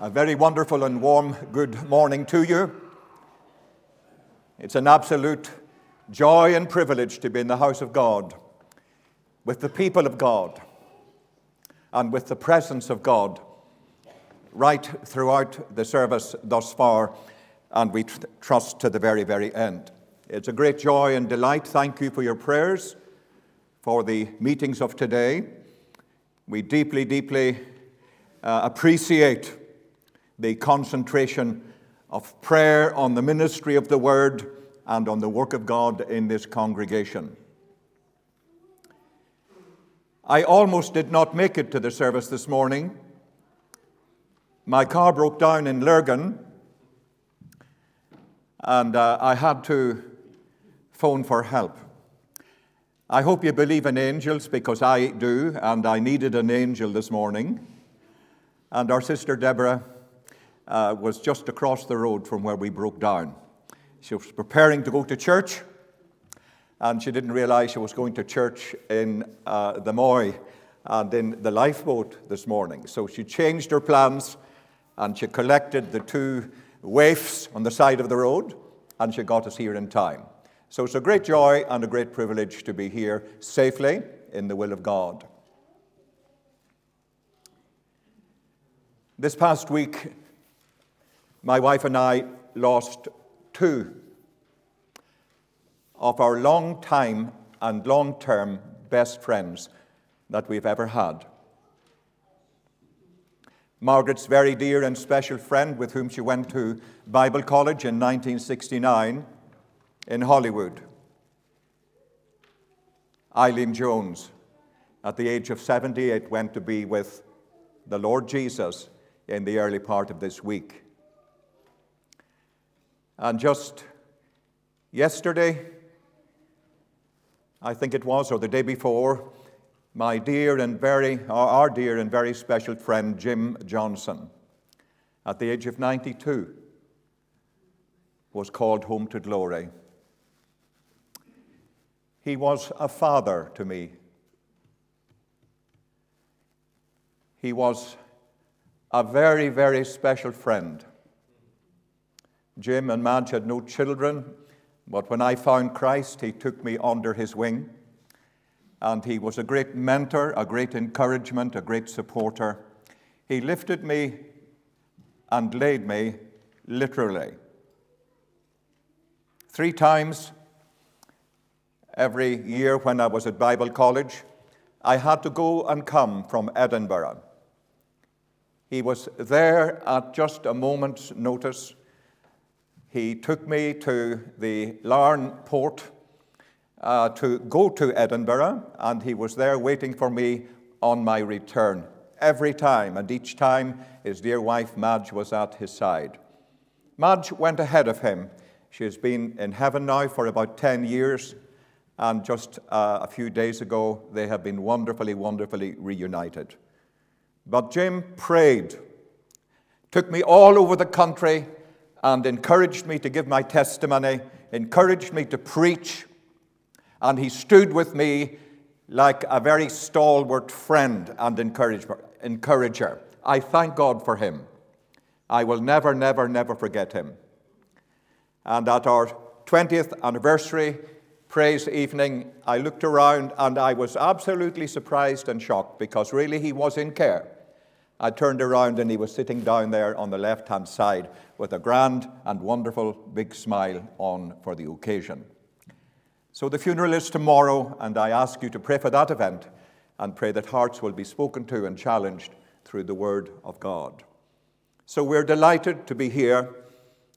A very wonderful and warm good morning to you. It's an absolute joy and privilege to be in the house of God, with the people of God, and with the presence of God right throughout the service thus far, and we tr- trust to the very, very end. It's a great joy and delight. Thank you for your prayers for the meetings of today. We deeply, deeply uh, appreciate the concentration of prayer on the ministry of the Word and on the work of God in this congregation. I almost did not make it to the service this morning. My car broke down in Lurgan, and uh, I had to phone for help. I hope you believe in angels because I do, and I needed an angel this morning. And our sister Deborah uh, was just across the road from where we broke down. She was preparing to go to church, and she didn't realize she was going to church in uh, the Moy and in the lifeboat this morning. So she changed her plans and she collected the two waifs on the side of the road and she got us here in time. So it's a great joy and a great privilege to be here safely in the will of God. This past week, my wife and I lost two of our long time and long term best friends that we've ever had. Margaret's very dear and special friend, with whom she went to Bible college in 1969 in Hollywood, Eileen Jones, at the age of 78, went to be with the Lord Jesus in the early part of this week. And just yesterday, I think it was, or the day before, my dear and very, our dear and very special friend Jim Johnson, at the age of 92, was called home to glory. He was a father to me. He was a very, very special friend. Jim and Madge had no children, but when I found Christ, he took me under his wing. And he was a great mentor, a great encouragement, a great supporter. He lifted me and laid me literally. Three times every year when I was at Bible college, I had to go and come from Edinburgh. He was there at just a moment's notice. He took me to the Larne port uh, to go to Edinburgh, and he was there waiting for me on my return every time, and each time his dear wife Madge was at his side. Madge went ahead of him. She has been in heaven now for about 10 years, and just uh, a few days ago, they have been wonderfully, wonderfully reunited. But Jim prayed, took me all over the country, and encouraged me to give my testimony, encouraged me to preach, and he stood with me like a very stalwart friend and encourager. I thank God for him. I will never, never, never forget him. And at our 20th anniversary praise evening, I looked around and I was absolutely surprised and shocked because really he was in care. I turned around and he was sitting down there on the left hand side with a grand and wonderful big smile on for the occasion. So the funeral is tomorrow, and I ask you to pray for that event and pray that hearts will be spoken to and challenged through the Word of God. So we're delighted to be here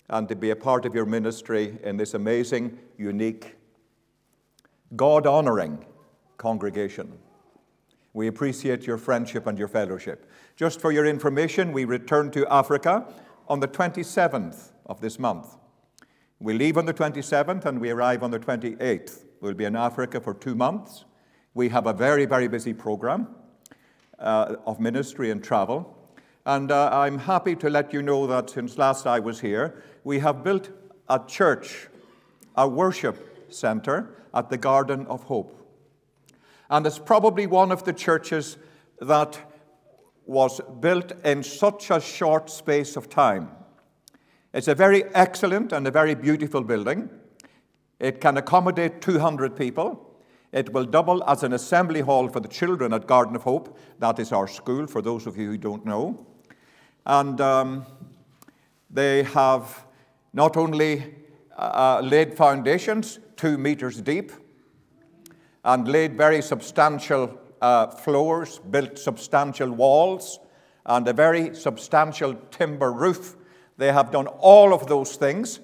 and to be a part of your ministry in this amazing, unique, God honoring congregation. We appreciate your friendship and your fellowship. Just for your information, we return to Africa on the 27th of this month. We leave on the 27th and we arrive on the 28th. We'll be in Africa for two months. We have a very, very busy program uh, of ministry and travel. And uh, I'm happy to let you know that since last I was here, we have built a church, a worship center at the Garden of Hope. And it's probably one of the churches that was built in such a short space of time. It's a very excellent and a very beautiful building. It can accommodate 200 people. It will double as an assembly hall for the children at Garden of Hope. That is our school, for those of you who don't know. And um, they have not only uh, laid foundations two meters deep and laid very substantial uh, floors, built substantial walls, and a very substantial timber roof. They have done all of those things,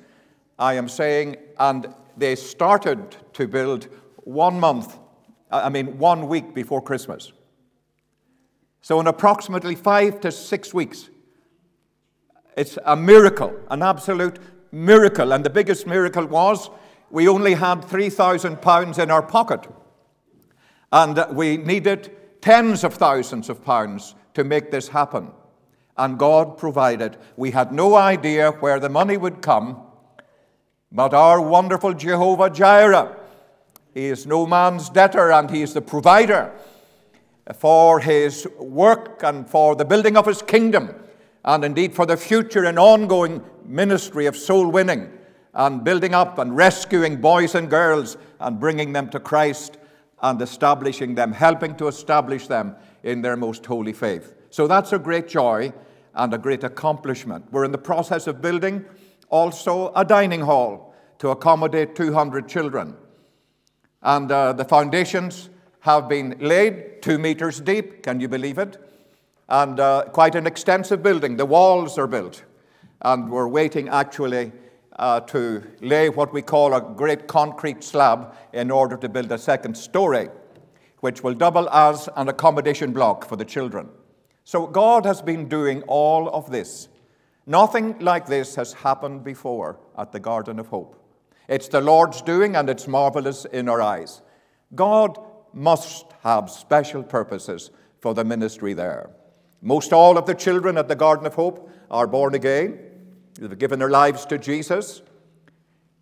I am saying, and they started to build one month, I mean, one week before Christmas. So, in approximately five to six weeks, it's a miracle, an absolute miracle. And the biggest miracle was we only had £3,000 in our pocket. And we needed tens of thousands of pounds to make this happen. And God provided. We had no idea where the money would come, but our wonderful Jehovah Jireh he is no man's debtor and he is the provider for his work and for the building of his kingdom, and indeed for the future and ongoing ministry of soul winning and building up and rescuing boys and girls and bringing them to Christ and establishing them, helping to establish them in their most holy faith. So that's a great joy and a great accomplishment. We're in the process of building also a dining hall to accommodate 200 children. And uh, the foundations have been laid two meters deep. Can you believe it? And uh, quite an extensive building. The walls are built. And we're waiting actually uh, to lay what we call a great concrete slab in order to build a second story, which will double as an accommodation block for the children. So God has been doing all of this. Nothing like this has happened before at the Garden of Hope. It's the Lord's doing, and it's marvelous in our eyes. God must have special purposes for the ministry there. Most all of the children at the Garden of Hope are born again. They've given their lives to Jesus.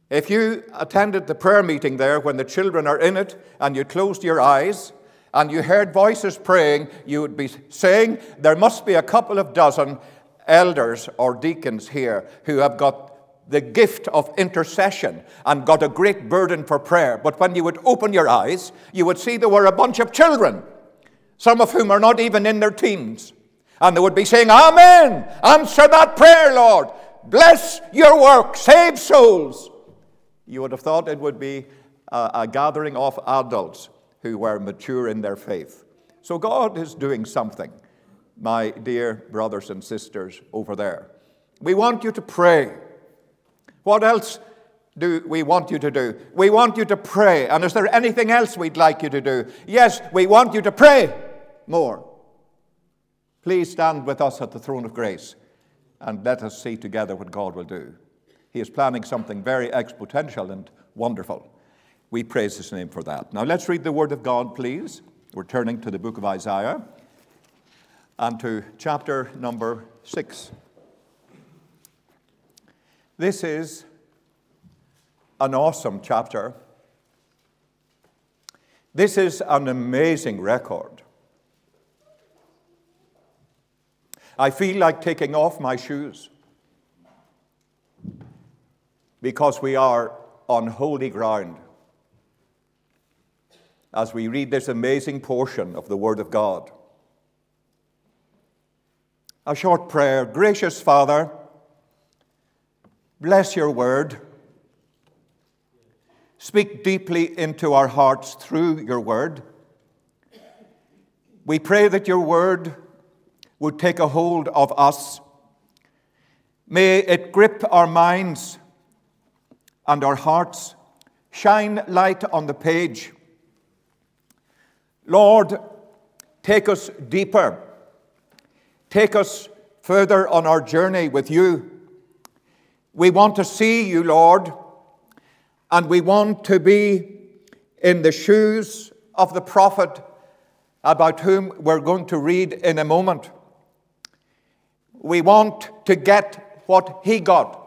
If you attended the prayer meeting there when the children are in it and you closed your eyes and you heard voices praying, you would be saying, There must be a couple of dozen elders or deacons here who have got the gift of intercession and got a great burden for prayer. But when you would open your eyes, you would see there were a bunch of children, some of whom are not even in their teens. And they would be saying, Amen. Answer that prayer, Lord. Bless your work. Save souls. You would have thought it would be a, a gathering of adults who were mature in their faith. So God is doing something, my dear brothers and sisters over there. We want you to pray. What else do we want you to do? We want you to pray. And is there anything else we'd like you to do? Yes, we want you to pray more. Please stand with us at the throne of grace and let us see together what God will do. He is planning something very exponential and wonderful. We praise His name for that. Now let's read the Word of God, please. We're turning to the book of Isaiah and to chapter number 6. This is an awesome chapter. This is an amazing record. I feel like taking off my shoes because we are on holy ground as we read this amazing portion of the Word of God. A short prayer. Gracious Father, Bless your word. Speak deeply into our hearts through your word. We pray that your word would take a hold of us. May it grip our minds and our hearts, shine light on the page. Lord, take us deeper. Take us further on our journey with you. We want to see you, Lord, and we want to be in the shoes of the prophet about whom we're going to read in a moment. We want to get what he got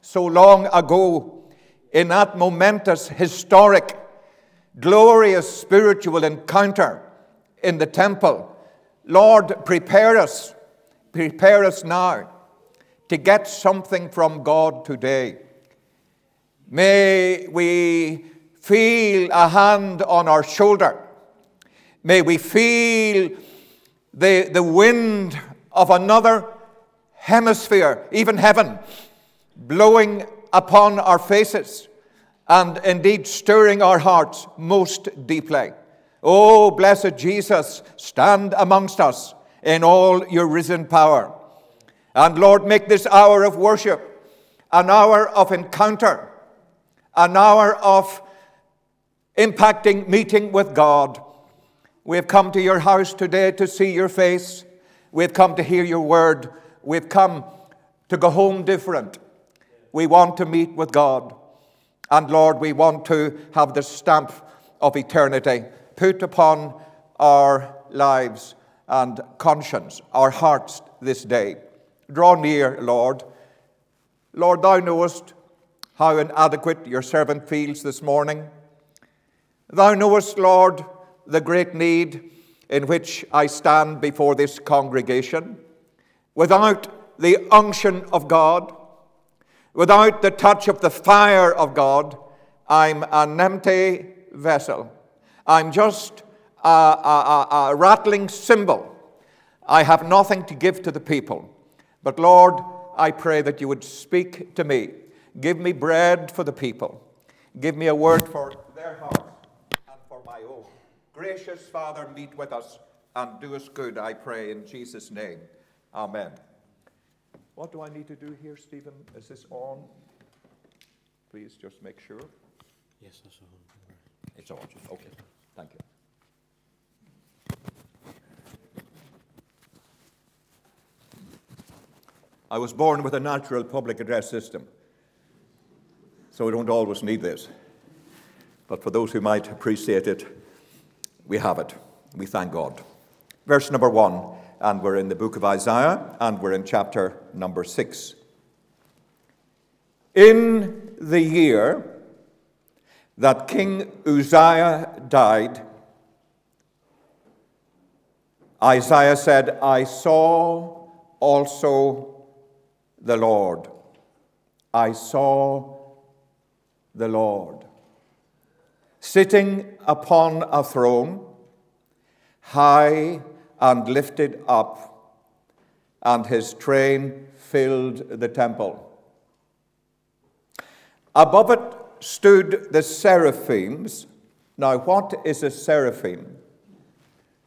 so long ago in that momentous, historic, glorious spiritual encounter in the temple, Lord, prepare us, prepare us now to get something from God today. May we feel a hand on our shoulder. May we feel the, the wind of another hemisphere, even heaven, blowing upon our faces and indeed stirring our hearts most deeply. Oh, blessed Jesus, stand amongst us in all your risen power. And Lord, make this hour of worship an hour of encounter, an hour of impacting meeting with God. We have come to your house today to see your face. We have come to hear your word. We've come to go home different. We want to meet with God. And Lord, we want to have the stamp of eternity put upon our lives and conscience, our hearts this day. Draw near, Lord. Lord, thou knowest how inadequate your servant feels this morning. Thou knowest, Lord, the great need in which I stand before this congregation. Without the unction of God, without the touch of the fire of God, I'm an empty vessel. I'm just a, a, a, a rattling cymbal. I have nothing to give to the people. But Lord, I pray that you would speak to me. Give me bread for the people. Give me a word for their hearts and for my own. Gracious Father, meet with us and do us good, I pray, in Jesus' name. Amen. What do I need to do here, Stephen? Is this on? Please just make sure. Yes, that's on. It's on. Okay. Thank you. I was born with a natural public address system, so we don't always need this. But for those who might appreciate it, we have it. We thank God. Verse number one, and we're in the book of Isaiah, and we're in chapter number six. In the year that King Uzziah died, Isaiah said, I saw also the Lord. I saw the Lord sitting upon a throne, high and lifted up, and his train filled the temple. Above it stood the seraphims. Now, what is a seraphim?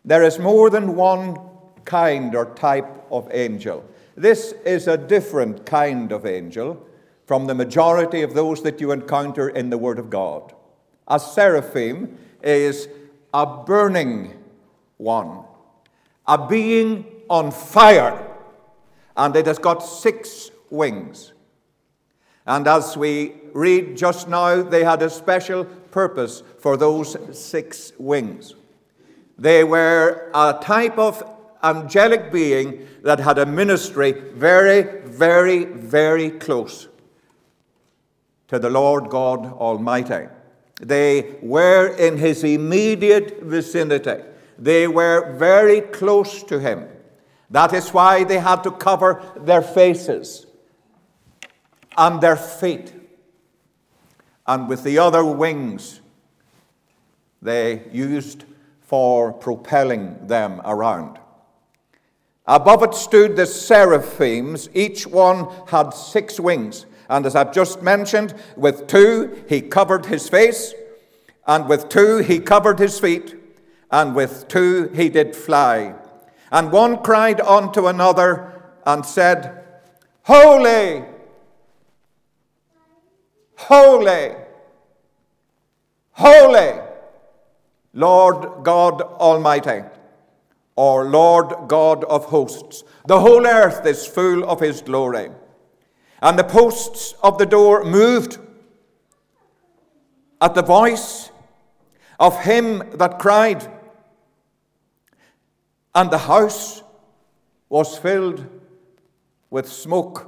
There is more than one kind or type of angel. This is a different kind of angel from the majority of those that you encounter in the Word of God. A seraphim is a burning one, a being on fire, and it has got six wings. And as we read just now, they had a special purpose for those six wings. They were a type of angelic being that had a ministry very, very, very close to the Lord God Almighty. They were in his immediate vicinity. They were very close to him. That is why they had to cover their faces and their feet. And with the other wings, they used for propelling them around. Above it stood the seraphims. Each one had six wings. And as I've just mentioned, with two he covered his face, and with two he covered his feet, and with two he did fly. And one cried unto another and said, Holy, holy, holy, Lord God Almighty, or Lord God of hosts. The whole earth is full of his glory. And the posts of the door moved at the voice of him that cried, and the house was filled with smoke.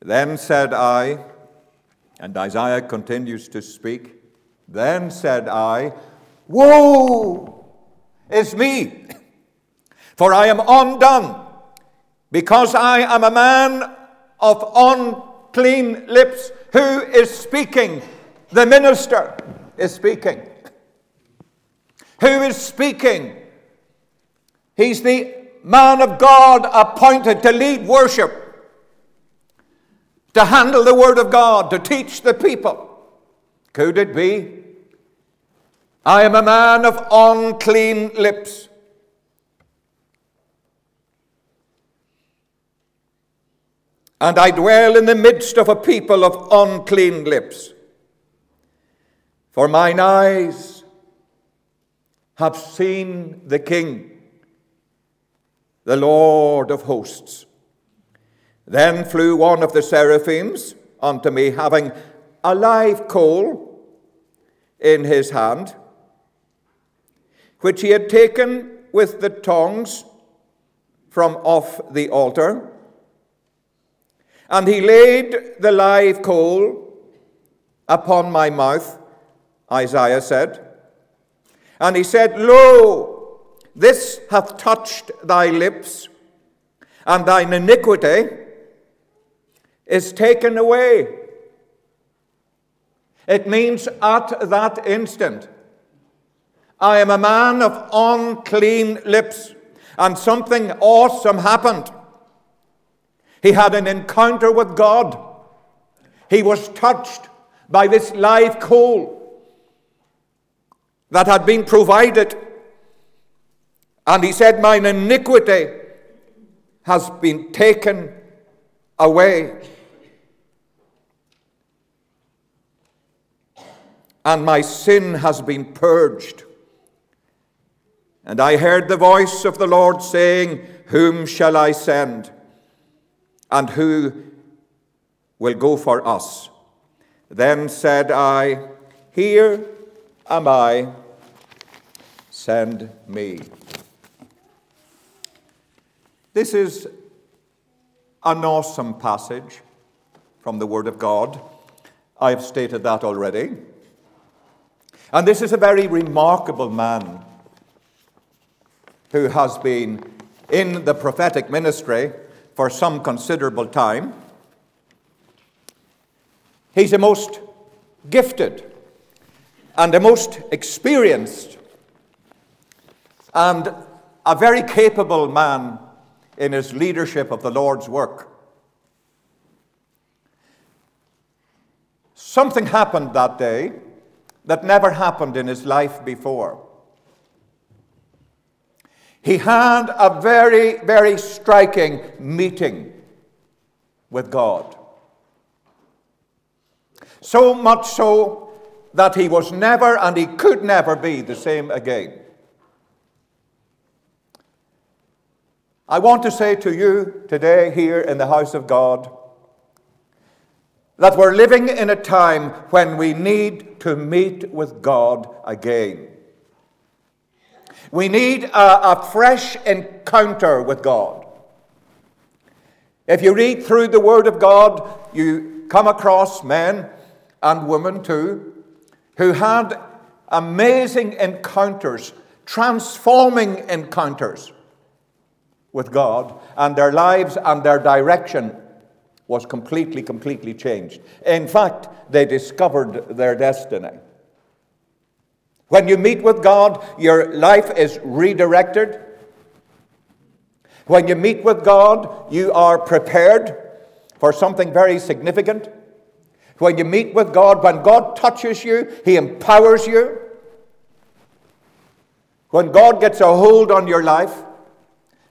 Then said I, and Isaiah continues to speak, then said I, Woe! is me, for I am undone, because I am a man of unclean lips. Who is speaking? The minister is speaking. Who is speaking? He's the man of God appointed to lead worship, to handle the word of God, to teach the people. Could it be? I am a man of unclean lips. And I dwell in the midst of a people of unclean lips. For mine eyes have seen the King the Lord of hosts. Then flew one of the seraphims unto me, having a live coal in his hand, which he had taken with the tongs from off the altar. And he laid the live coal upon my mouth, Isaiah said. And he said, Lo, this hath touched thy lips, and thine iniquity is taken away. It means at that instant, I am a man of unclean lips, and something awesome happened. He had an encounter with God. He was touched by this live coal that had been provided and he said, Mine iniquity has been taken away. And my sin has been purged. And I heard the voice of the Lord saying, Whom shall I send? And who will go for us? Then said I, Here am I, send me. This is an awesome passage from the Word of God. I have stated that already. And this is a very remarkable man who has been in the prophetic ministry for some considerable time. He's a most gifted and a most experienced and a very capable man in his leadership of the Lord's work. Something happened that day that never happened in his life before. He had a very, very striking meeting with God. So much so that he was never and he could never be the same again. I want to say to you today, here in the house of God, that we're living in a time when we need to meet with God again. We need a, a, fresh encounter with God. If you read through the Word of God, you come across men and women too who had amazing encounters, transforming encounters with God, and their lives and their direction was completely, completely changed. In fact, they discovered their destiny. When you meet with God, your life is redirected. When you meet with God, you are prepared for something very significant. When you meet with God, when God touches you, He empowers you. When God gets a hold on your life,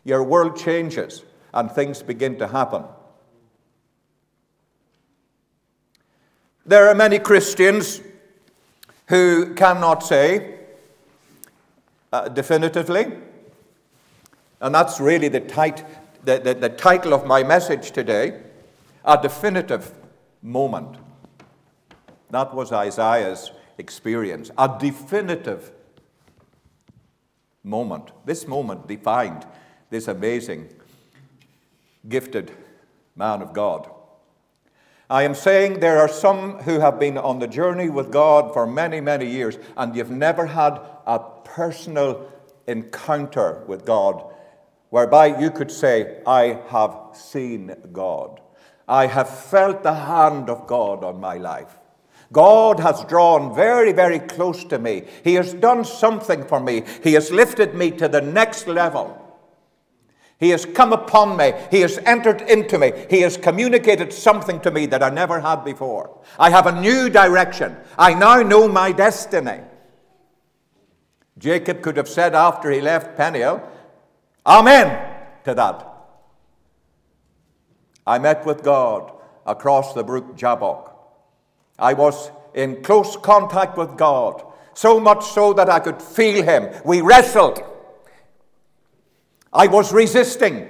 your world changes and things begin to happen. There are many Christians who cannot say uh, definitively, and that's really the, tit- the, the, the title of my message today a definitive moment. That was Isaiah's experience, a definitive moment. This moment defined this amazing, gifted man of God. I am saying there are some who have been on the journey with God for many, many years, and you've never had a personal encounter with God whereby you could say, I have seen God. I have felt the hand of God on my life. God has drawn very, very close to me. He has done something for me. He has lifted me to the next level. He has come upon me. He has entered into me. He has communicated something to me that I never had before. I have a new direction. I now know my destiny. Jacob could have said after he left Peniel, Amen to that. I met with God across the brook Jabbok. I was in close contact with God, so much so that I could feel Him. We wrestled. I was resisting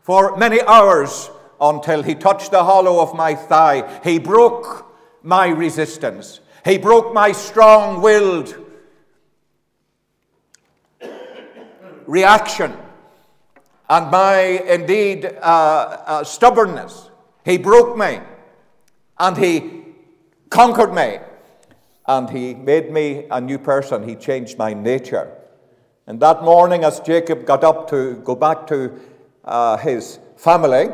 for many hours until He touched the hollow of my thigh. He broke my resistance, He broke my strong willed reaction and my indeed uh, uh, stubbornness. He broke me and he conquered me and he made me a new person. He changed my nature. And that morning, as Jacob got up to go back to uh, his family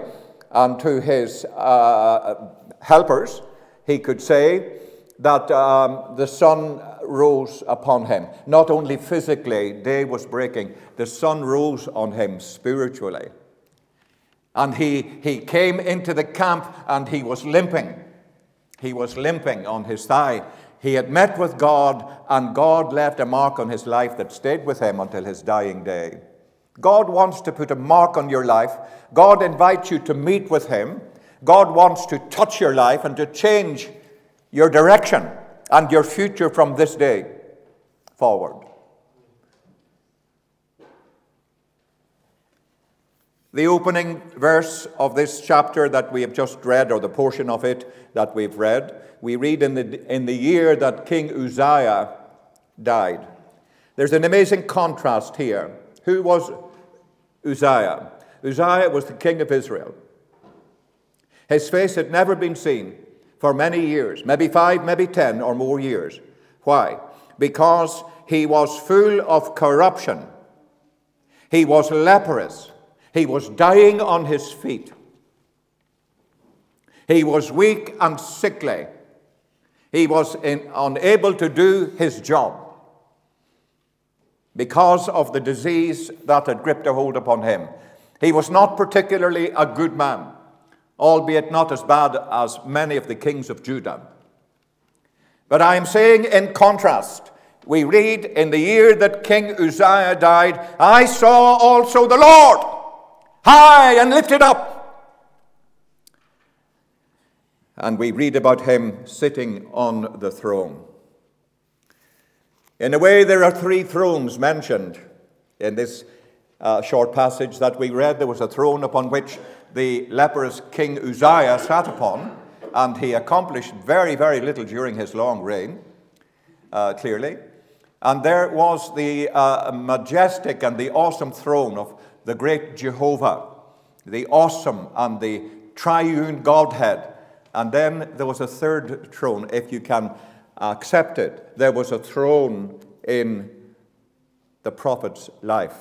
and to his uh, helpers, he could say that um, the sun rose upon him. Not only physically, day was breaking, the sun rose on him spiritually. And he, he came into the camp and he was limping. He was limping on his thigh. He had met with God, and God left a mark on his life that stayed with him until his dying day. God wants to put a mark on your life. God invites you to meet with him. God wants to touch your life and to change your direction and your future from this day forward. The opening verse of this chapter that we have just read, or the portion of it that we've read, we read in the, in the year that King Uzziah died. There's an amazing contrast here. Who was Uzziah? Uzziah was the king of Israel. His face had never been seen for many years, maybe five, maybe ten or more years. Why? Because he was full of corruption. He was leprous. He was dying on his feet. He was weak and sickly. He was in, unable to do his job because of the disease that had gripped a hold upon him. He was not particularly a good man albeit not as bad as many of the kings of Judah. But I am saying, in contrast, we read in the year that King Uzziah died, I saw also the Lord high and lifted up. And we read about him sitting on the throne. In a way, there are three thrones mentioned in this uh, short passage that we read. There was a throne upon which the leprous King Uzziah sat upon, and he accomplished very, very little during his long reign, uh, clearly. And there was the uh, majestic and the awesome throne of the great Jehovah, the awesome and the triune Godhead. And then there was a third throne, if you can accept it. There was a throne in the prophet's life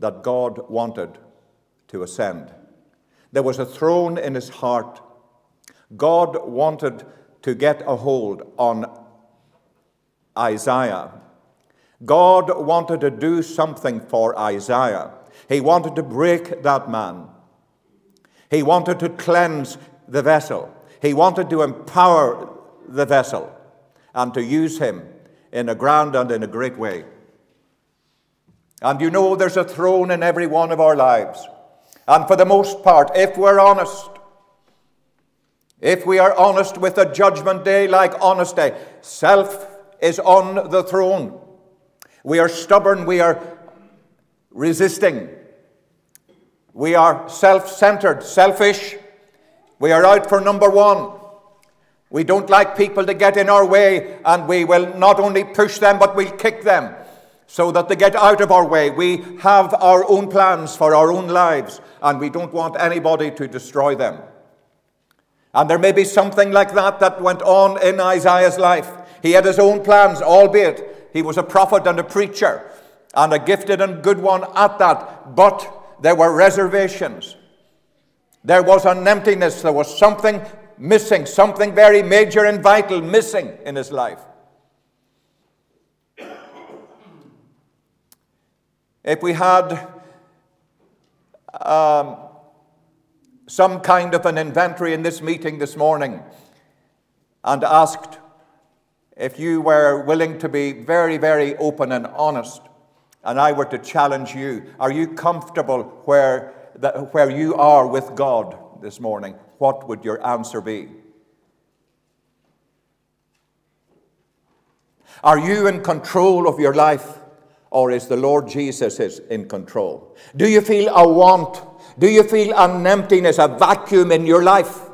that God wanted to ascend. There was a throne in his heart. God wanted to get a hold on Isaiah. God wanted to do something for Isaiah. He wanted to break that man. He wanted to cleanse the vessel. He wanted to empower the vessel and to use him in a grand and in a great way. And you know, there's a throne in every one of our lives. And for the most part, if we're honest, if we are honest with a judgment day like honesty, self is on the throne. We are stubborn, we are resisting, we are self centered, selfish, we are out for number one. We don't like people to get in our way, and we will not only push them, but we'll kick them so that they get out of our way. We have our own plans for our own lives, and we don't want anybody to destroy them. And there may be something like that that went on in Isaiah's life. He had his own plans, albeit he was a prophet and a preacher, and a gifted and good one at that, but there were reservations. There was an emptiness, there was something missing, something very major and vital missing in his life. If we had um, some kind of an inventory in this meeting this morning and asked if you were willing to be very, very open and honest, and I were to challenge you, are you comfortable where, that, where you are with God this morning? What would your answer be? Are you in control of your life, or is the Lord Jesus is in control? Do you feel a want? Do you feel an emptiness, a vacuum in your life?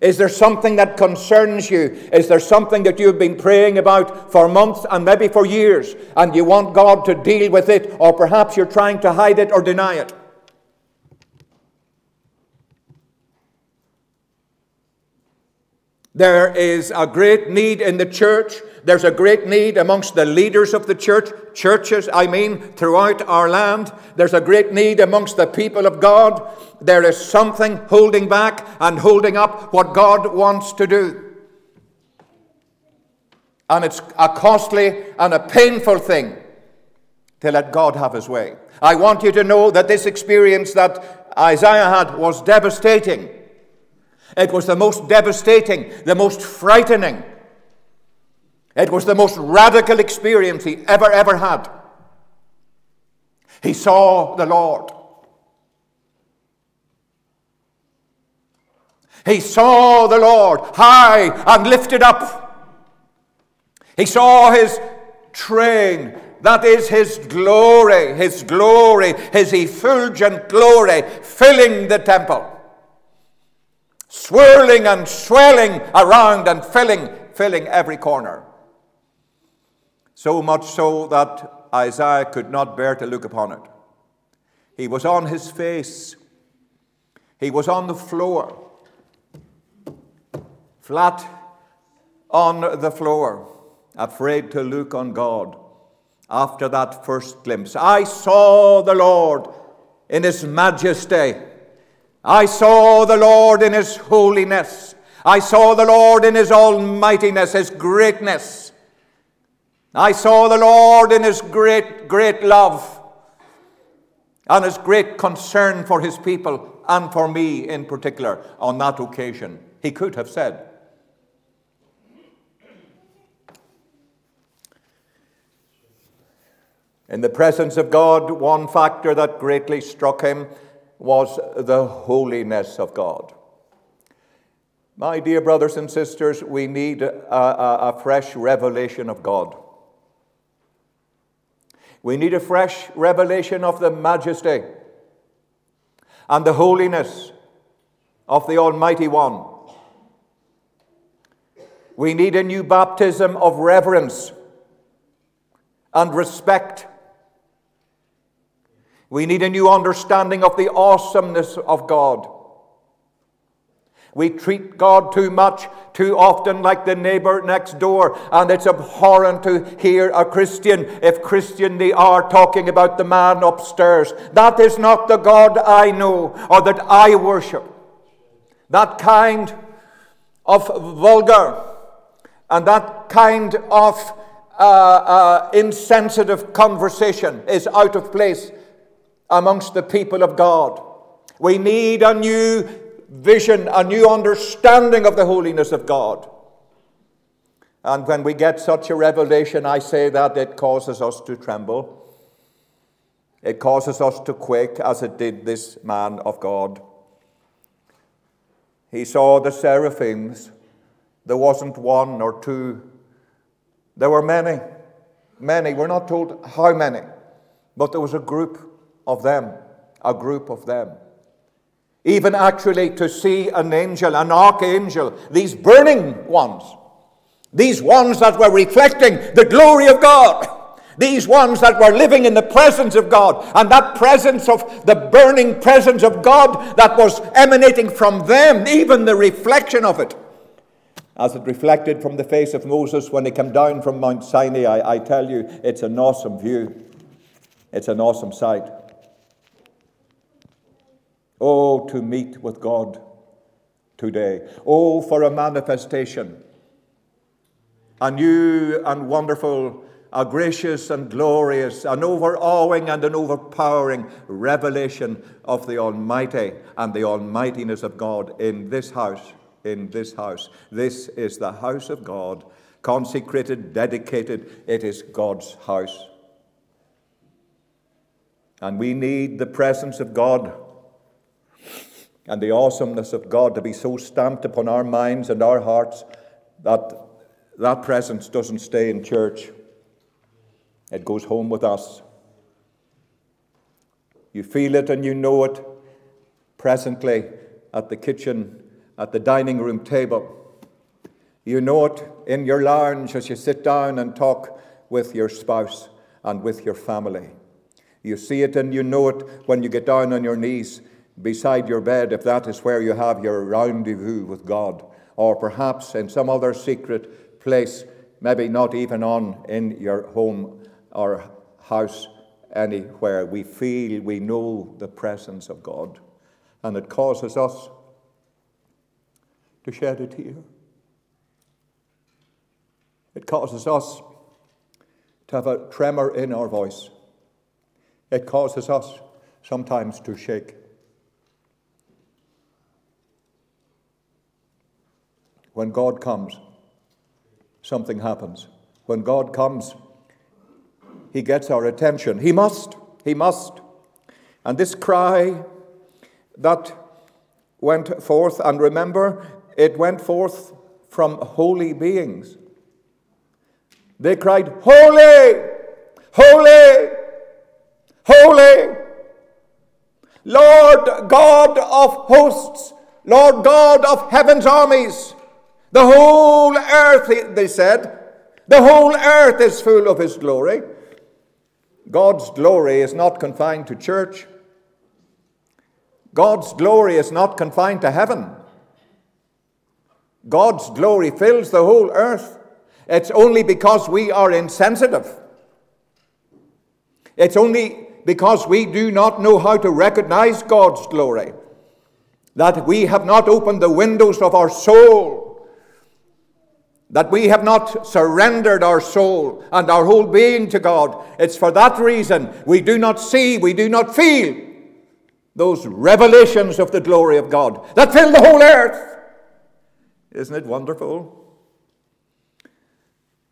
Is there something that concerns you? Is there something that you've been praying about for months and maybe for years and you want God to deal with it, or perhaps you're trying to hide it or deny it? There is a great need in the church. There's a great need amongst the leaders of the church, churches, I mean, throughout our land. There's a great need amongst the people of God. There is something holding back and holding up what God wants to do. And it's a costly and a painful thing to let God have his way. I want you to know that this experience that Isaiah had was devastating. It was the most devastating, the most frightening. It was the most radical experience he ever, ever had. He saw the Lord. He saw the Lord high and lifted up. He saw his train, that is his glory, his glory, his effulgent glory filling the temple swirling and swelling around and filling, filling every corner. So much so that Isaiah could not bear to look upon it. He was on his face, he was on the floor, flat on the floor, afraid to look on God after that first glimpse. I saw the Lord in his majesty I saw the Lord in his holiness. I saw the Lord in his almightiness, his greatness. I saw the Lord in his great, great love and his great concern for his people and for me in particular on that occasion. He could have said, In the presence of God, one factor that greatly struck him was the holiness of God. My dear brothers and sisters, we need a, a, a, fresh revelation of God. We need a fresh revelation of the majesty and the holiness of the Almighty One. We need a new baptism of reverence and respect we need a new understanding of the awesomeness of God. We treat God too much, too often like the neighbor next door, and it's abhorrent to hear a Christian, if Christian they are, talking about the man upstairs. That is not the God I know or that I worship. That kind of vulgar and that kind of uh, uh, insensitive conversation is out of place amongst the people of God. We need a new vision, a new understanding of the holiness of God. And when we get such a revelation, I say that it causes us to tremble. It causes us to quake, as it did this man of God. He saw the seraphims. There wasn't one or two, there were many. Many. We're not told how many, but there was a group of them, a group of them. Even actually to see an angel, an archangel, these burning ones, these ones that were reflecting the glory of God, these ones that were living in the presence of God, and that presence of the burning presence of God that was emanating from them, even the reflection of it. as it reflected from the face of Moses when he came down from Mount Sinai. I, I tell you, it's an awesome view. It's an awesome sight. Oh, to meet with God today. Oh, for a manifestation. A new and wonderful, a gracious and glorious, an overawing and an overpowering revelation of the Almighty and the Almightiness of God in this house. In this house. This is the house of God, consecrated, dedicated. It is God's house. And we need the presence of God and the awesomeness of God to be so stamped upon our minds and our hearts that that presence doesn't stay in church, it goes home with us. You feel it and you know it presently at the kitchen, at the dining room table. You know it in your lounge as you sit down and talk with your spouse and with your family. You see it and you know it when you get down on your knees beside your bed, if that is where you have your rendezvous with God, or perhaps in some other secret place, maybe not even on in your home or house anywhere. We feel, we know the presence of God, and it causes us to shed a tear. It causes us to have a tremor in our voice. It causes us sometimes to shake. When God comes, something happens. When God comes, He gets our attention. He must. He must. And this cry that went forth, and remember, it went forth from holy beings. They cried, Holy! Holy! Holy, Lord God of hosts, Lord God of heaven's armies. The whole earth, they said, the whole earth is full of His glory. God's glory is not confined to church. God's glory is not confined to heaven. God's glory fills the whole earth. It's only because we are insensitive. It's only because we do not know how to recognize God's glory, that we have not opened the windows of our soul, that we have not surrendered our soul and our whole being to God. It's for that reason we do not see, we do not feel those revelations of the glory of God that fill the whole earth. Isn't it wonderful?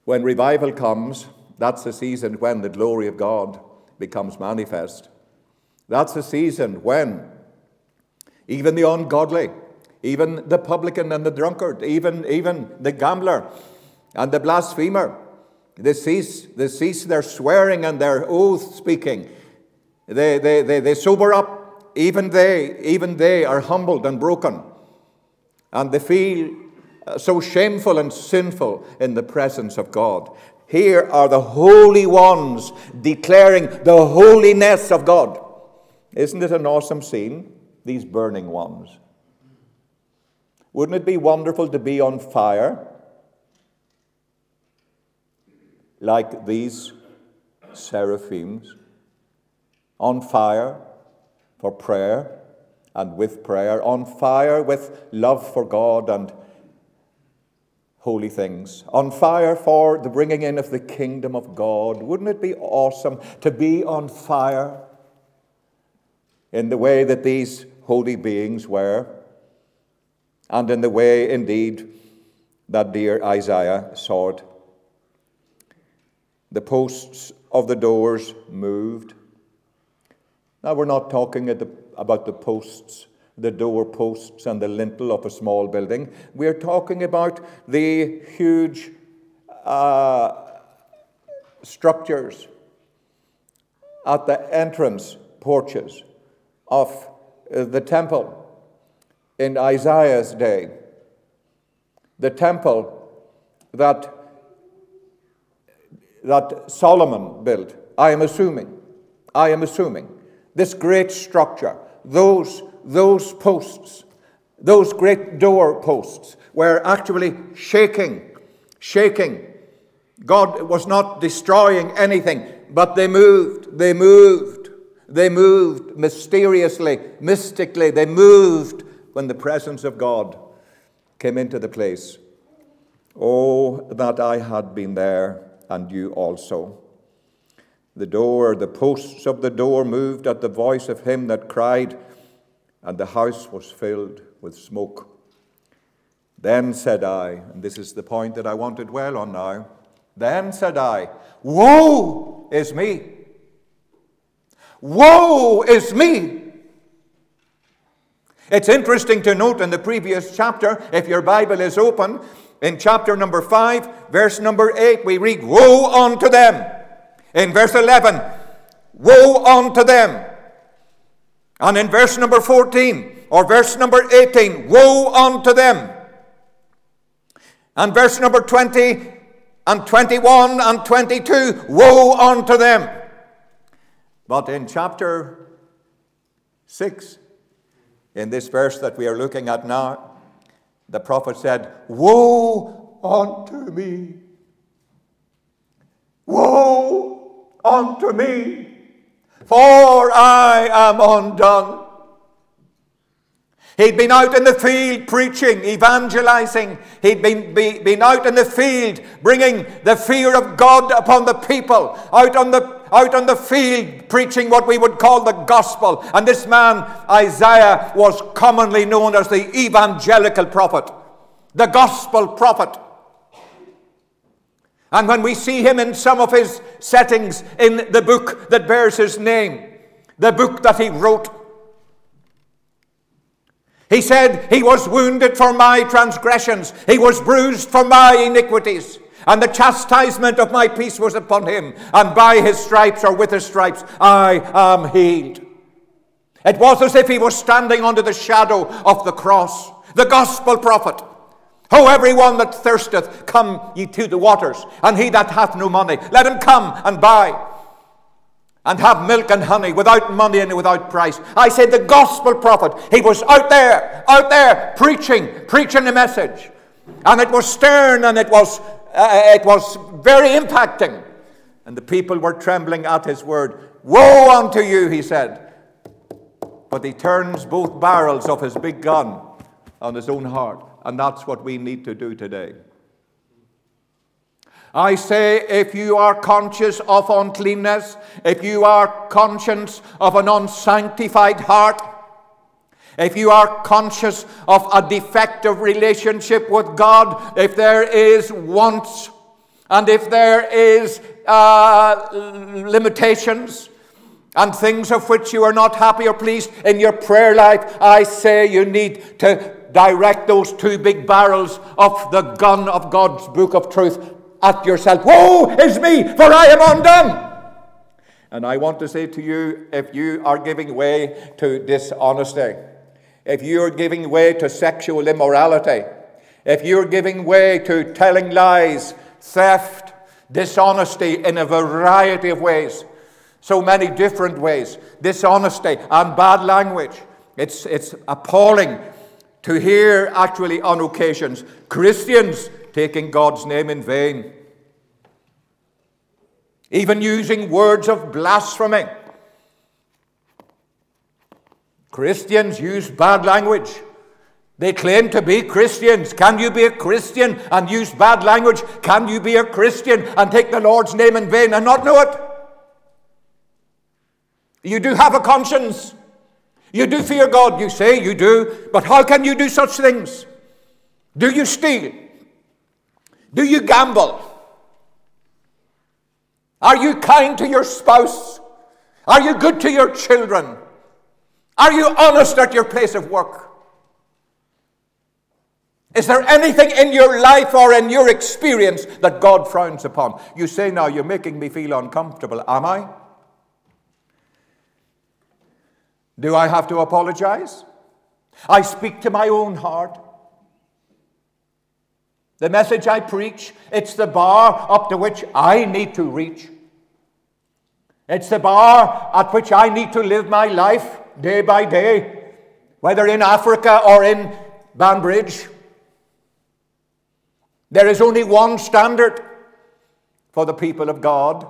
When revival comes, that's the season when the glory of God becomes manifest. That's the season when even the ungodly, even the publican and the drunkard, even, even the gambler and the blasphemer, they cease, they cease their swearing and their oath speaking. They, they, they, they sober up. Even they, even they are humbled and broken. And they feel uh, so shameful and sinful in the presence of God. Here are the holy ones declaring the holiness of God. Isn't it an awesome scene? These burning ones. Wouldn't it be wonderful to be on fire like these seraphims? On fire for prayer and with prayer, on fire with love for God and holy things, on fire for the bringing in of the kingdom of God. Wouldn't it be awesome to be on fire in the way that these holy beings were, and in the way, indeed, that dear Isaiah saw it? The posts of the doors moved. Now, we're not talking about the posts the door posts and the lintel of a small building. We're talking about the huge uh, structures at the entrance porches of uh, the temple in Isaiah's day. The temple that, that Solomon built, I am assuming, I am assuming, this great structure, those those posts those great door posts were actually shaking, shaking. God was not destroying anything, but they moved, they moved, they moved mysteriously, mystically, they moved when the presence of God came into the place. Oh, that I had been there, and you also. The door, the posts of the door moved at the voice of him that cried, and the house was filled with smoke. Then said I, and this is the point that I want to dwell on now. Then said I, Woe is me! Woe is me! It's interesting to note in the previous chapter, if your Bible is open, in chapter number 5, verse number 8, we read, Woe unto them! In verse 11, Woe unto them! And in verse number 14, or verse number 18, Woe unto them! And verse number 20 and 21 and 22, Woe unto them! But in chapter 6, in this verse that we are looking at now, the prophet said, Woe unto me! Woe unto me! For I am undone. He'd been out in the field preaching, evangelizing. He'd been, be, been out in the field bringing the fear of God upon the people, out on the, out on the field preaching what we would call the gospel. And this man, Isaiah, was commonly known as the evangelical prophet, the gospel prophet. And when we see him in some of his settings in the book that bears his name, the book that he wrote, he said, He was wounded for my transgressions, He was bruised for my iniquities. And the chastisement of my peace was upon him, and by his stripes or with his stripes I am healed. It was as if he was standing under the shadow of the cross, the gospel prophet. Ho, everyone that thirsteth, come ye to the waters, and he that hath no money, let him come and buy and have milk and honey without money and without price. I said the gospel prophet, he was out there, out there preaching, preaching the message. And it was stern and it was, uh, it was very impacting. And the people were trembling at his word. Woe unto you, he said. But he turns both barrels of his big gun on his own heart. And that's what we need to do today. I say, if you are conscious of uncleanness, if you are conscious of an unsanctified heart, if you are conscious of a defective relationship with God, if there is wants, and if there is uh, limitations, and things of which you are not happy or pleased in your prayer life, I say you need to direct those two big barrels of the gun of God's book of truth at yourself, Woe is me, for I am undone. And I want to say to you if you are giving way to dishonesty, if you're giving way to sexual immorality, if you're giving way to telling lies, theft, dishonesty in a variety of ways, so many different ways, dishonesty and bad language, it's, it's appalling to hear actually on occasions Christians taking God's name in vain, even using words of blasphemy. Christians use bad language. They claim to be Christians. Can you be a Christian and use bad language? Can you be a Christian and take the Lord's name in vain and not know it? You do have a conscience. You do fear God. You say you do. But how can you do such things? Do you steal? Do you gamble? Are you kind to your spouse? Are you good to your children? Are you honest at your place of work? Is there anything in your life or in your experience that God frowns upon? You say, Now you're making me feel uncomfortable. Am I? Do I have to apologize? I speak to my own heart. The message I preach, it's the bar up to which I need to reach. It's the bar at which I need to live my life day by day, whether in Africa or in Banbridge, there is only one standard for the people of God.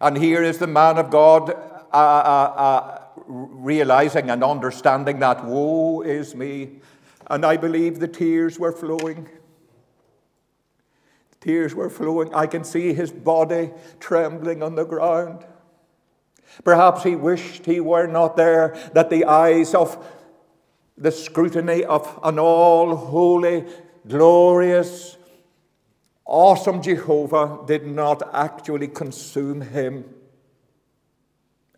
And here is the man of God uh, uh, uh, realizing and understanding that woe is me. And I believe the tears were flowing. Tears were flowing. I can see his body trembling on the ground. Perhaps he wished he were not there, that the eyes of the scrutiny of an all holy, glorious, awesome Jehovah did not actually consume him.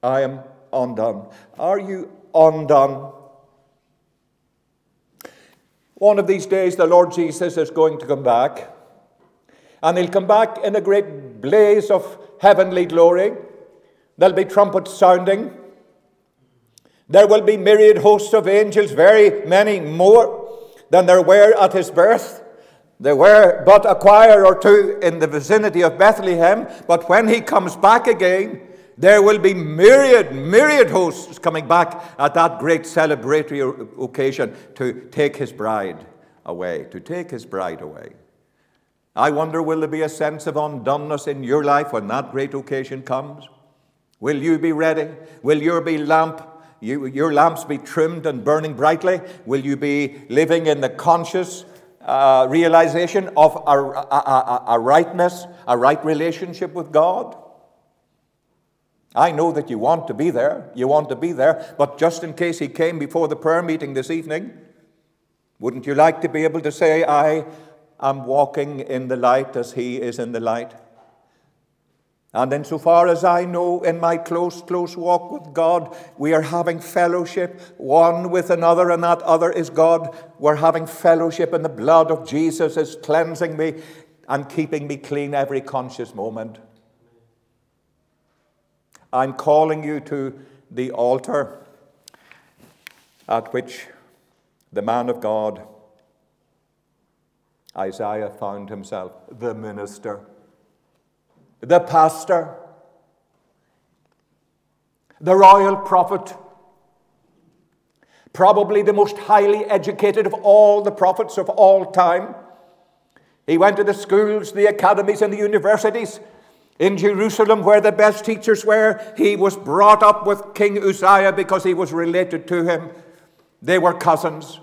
I am undone. Are you undone? One of these days, the Lord Jesus is going to come back, and he'll come back in a great blaze of heavenly glory. There'll be trumpets sounding. There will be myriad hosts of angels, very many more than there were at his birth. There were but a choir or two in the vicinity of Bethlehem, but when he comes back again, there will be myriad, myriad hosts coming back at that great celebratory occasion to take his bride away, to take his bride away. I wonder, will there be a sense of undoneness in your life when that great occasion comes? Will you be ready? Will your be lamp, you, your lamps be trimmed and burning brightly? Will you be living in the conscious uh, realization of a, a, a, a rightness, a right relationship with God? I know that you want to be there. You want to be there. But just in case he came before the prayer meeting this evening, wouldn't you like to be able to say, I am walking in the light as he is in the light? And insofar as I know in my close, close walk with God, we are having fellowship one with another, and that other is God. We're having fellowship, and the blood of Jesus is cleansing me and keeping me clean every conscious moment. I'm calling you to the altar at which the man of God, Isaiah, found himself, the minister the pastor, the royal prophet, probably the most highly educated of all the prophets of all time. He went to the schools, the academies, and the universities in Jerusalem, where the best teachers were. He was brought up with King Uzziah because he was related to him. They were cousins,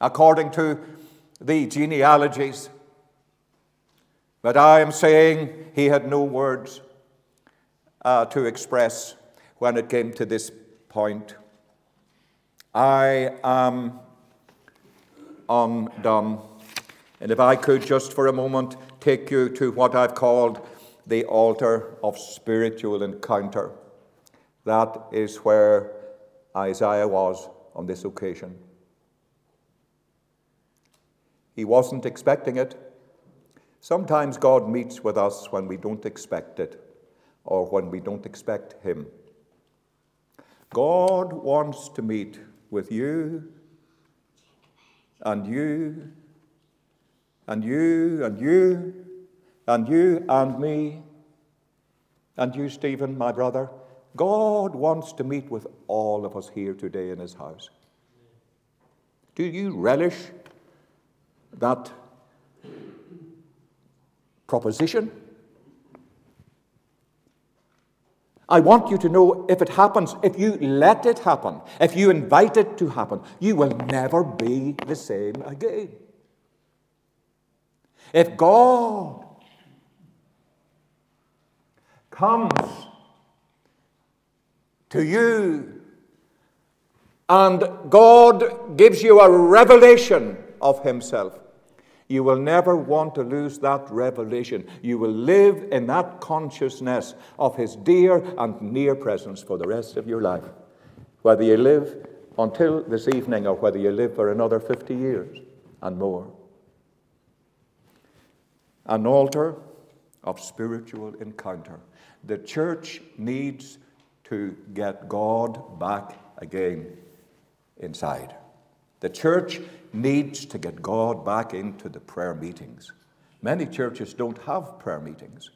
according to the genealogies. But I am saying he had no words uh, to express when it came to this point. I am undone. And if I could just for a moment take you to what I've called the altar of spiritual encounter, that is where Isaiah was on this occasion. He wasn't expecting it. Sometimes God meets with us when we don't expect it or when we don't expect Him. God wants to meet with you and you and you and you and you and me and you, Stephen, my brother. God wants to meet with all of us here today in His house. Do you relish that proposition. I want you to know if it happens, if you let it happen, if you invite it to happen, you will never be the same again. If God comes to you and God gives you a revelation of Himself, you will never want to lose that revelation. You will live in that consciousness of His dear and near presence for the rest of your life. Whether you live until this evening or whether you live for another 50 years and more. An altar of spiritual encounter. The church needs to get God back again inside. The church needs to get God back into the prayer meetings. Many churches don't have prayer meetings.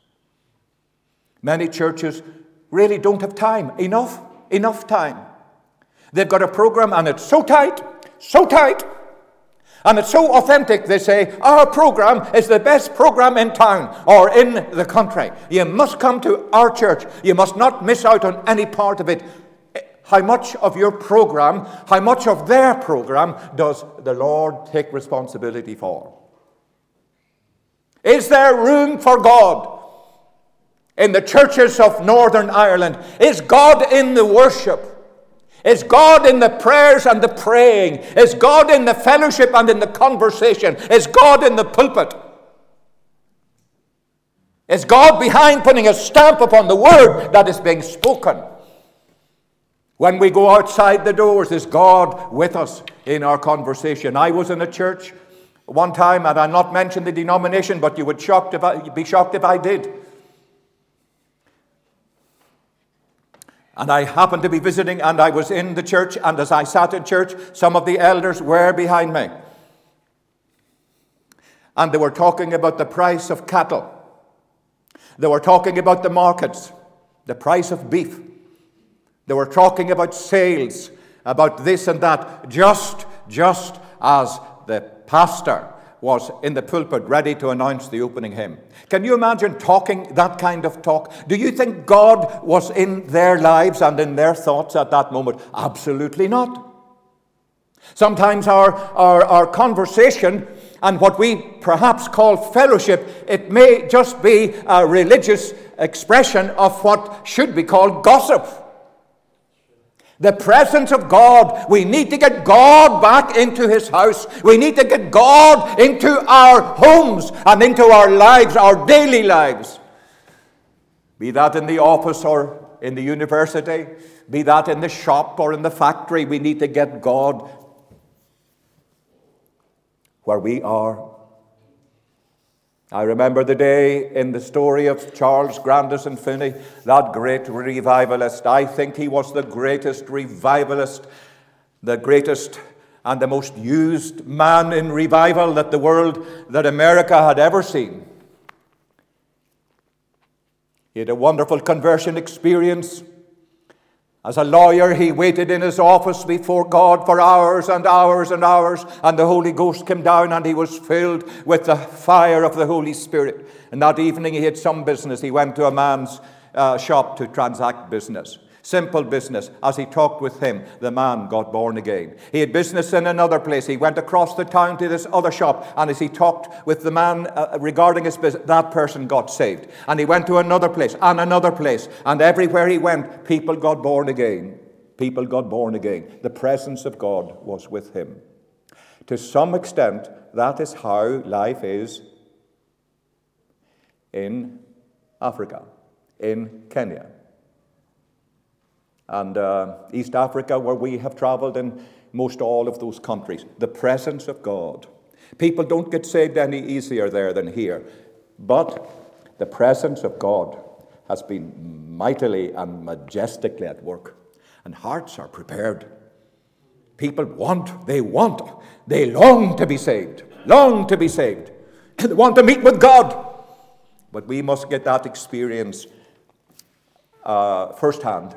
Many churches really don't have time, enough, enough time. They've got a program and it's so tight, so tight. And it's so authentic, they say, our program is the best program in town or in the country. You must come to our church. You must not miss out on any part of it. How much of your program, how much of their program does the Lord take responsibility for? Is there room for God in the churches of Northern Ireland? Is God in the worship? Is God in the prayers and the praying? Is God in the fellowship and in the conversation? Is God in the pulpit? Is God behind putting a stamp upon the word that is being spoken? When we go outside the doors, is God with us in our conversation? I was in a church one time, and I'll not mention the denomination, but you would shocked if I, be shocked if I did. And I happened to be visiting, and I was in the church, and as I sat in church, some of the elders were behind me. And they were talking about the price of cattle. They were talking about the markets, the price of beef. They were talking about sales, about this and that, just, just as the pastor was in the pulpit ready to announce the opening hymn. Can you imagine talking that kind of talk? Do you think God was in their lives and in their thoughts at that moment? Absolutely not. Sometimes our, our, our conversation and what we perhaps call fellowship, it may just be a religious expression of what should be called gossip. The presence of God. We need to get God back into His house. We need to get God into our homes and into our lives, our daily lives. Be that in the office or in the university, be that in the shop or in the factory, we need to get God where we are I remember the day in the story of Charles Grandison Finney, that great revivalist. I think he was the greatest revivalist, the greatest and the most used man in revival that the world, that America had ever seen. He had a wonderful conversion experience. As a lawyer, he waited in his office before God for hours and hours and hours, and the Holy Ghost came down and he was filled with the fire of the Holy Spirit. And that evening, he had some business. He went to a man's uh, shop to transact business. Simple business. As he talked with him, the man got born again. He had business in another place. He went across the town to this other shop, and as he talked with the man uh, regarding his business, that person got saved. And he went to another place and another place, and everywhere he went, people got born again. People got born again. The presence of God was with him. To some extent, that is how life is in Africa, in Kenya and uh, East Africa, where we have traveled in most all of those countries. The presence of God. People don't get saved any easier there than here, but the presence of God has been mightily and majestically at work, and hearts are prepared. People want, they want, they long to be saved, long to be saved. they want to meet with God. But we must get that experience uh, firsthand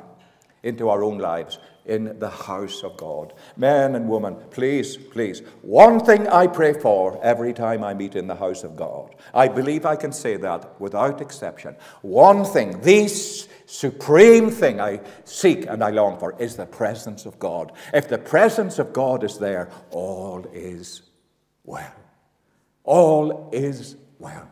into our own lives in the house of God. Men and women, please, please, one thing I pray for every time I meet in the house of God. I believe I can say that without exception. One thing, this supreme thing I seek and I long for is the presence of God. If the presence of God is there, all is well. All is well.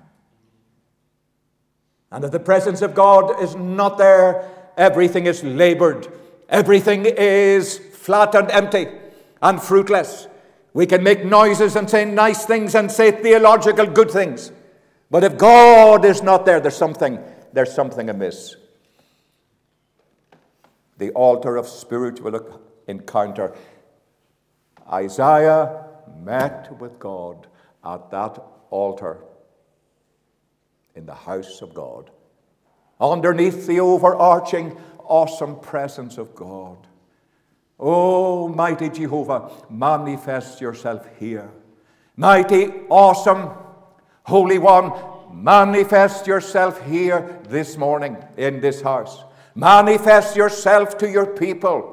And if the presence of God is not there, everything is labored, everything is flat and empty and fruitless. We can make noises and say nice things and say theological good things. But if God is not there, there's something, there's something amiss. The altar of spiritual encounter. Isaiah met with God at that altar in the house of God underneath the overarching, awesome presence of God. Oh, mighty Jehovah, manifest yourself here. Mighty, awesome, Holy One, manifest yourself here this morning in this house. Manifest yourself to your people.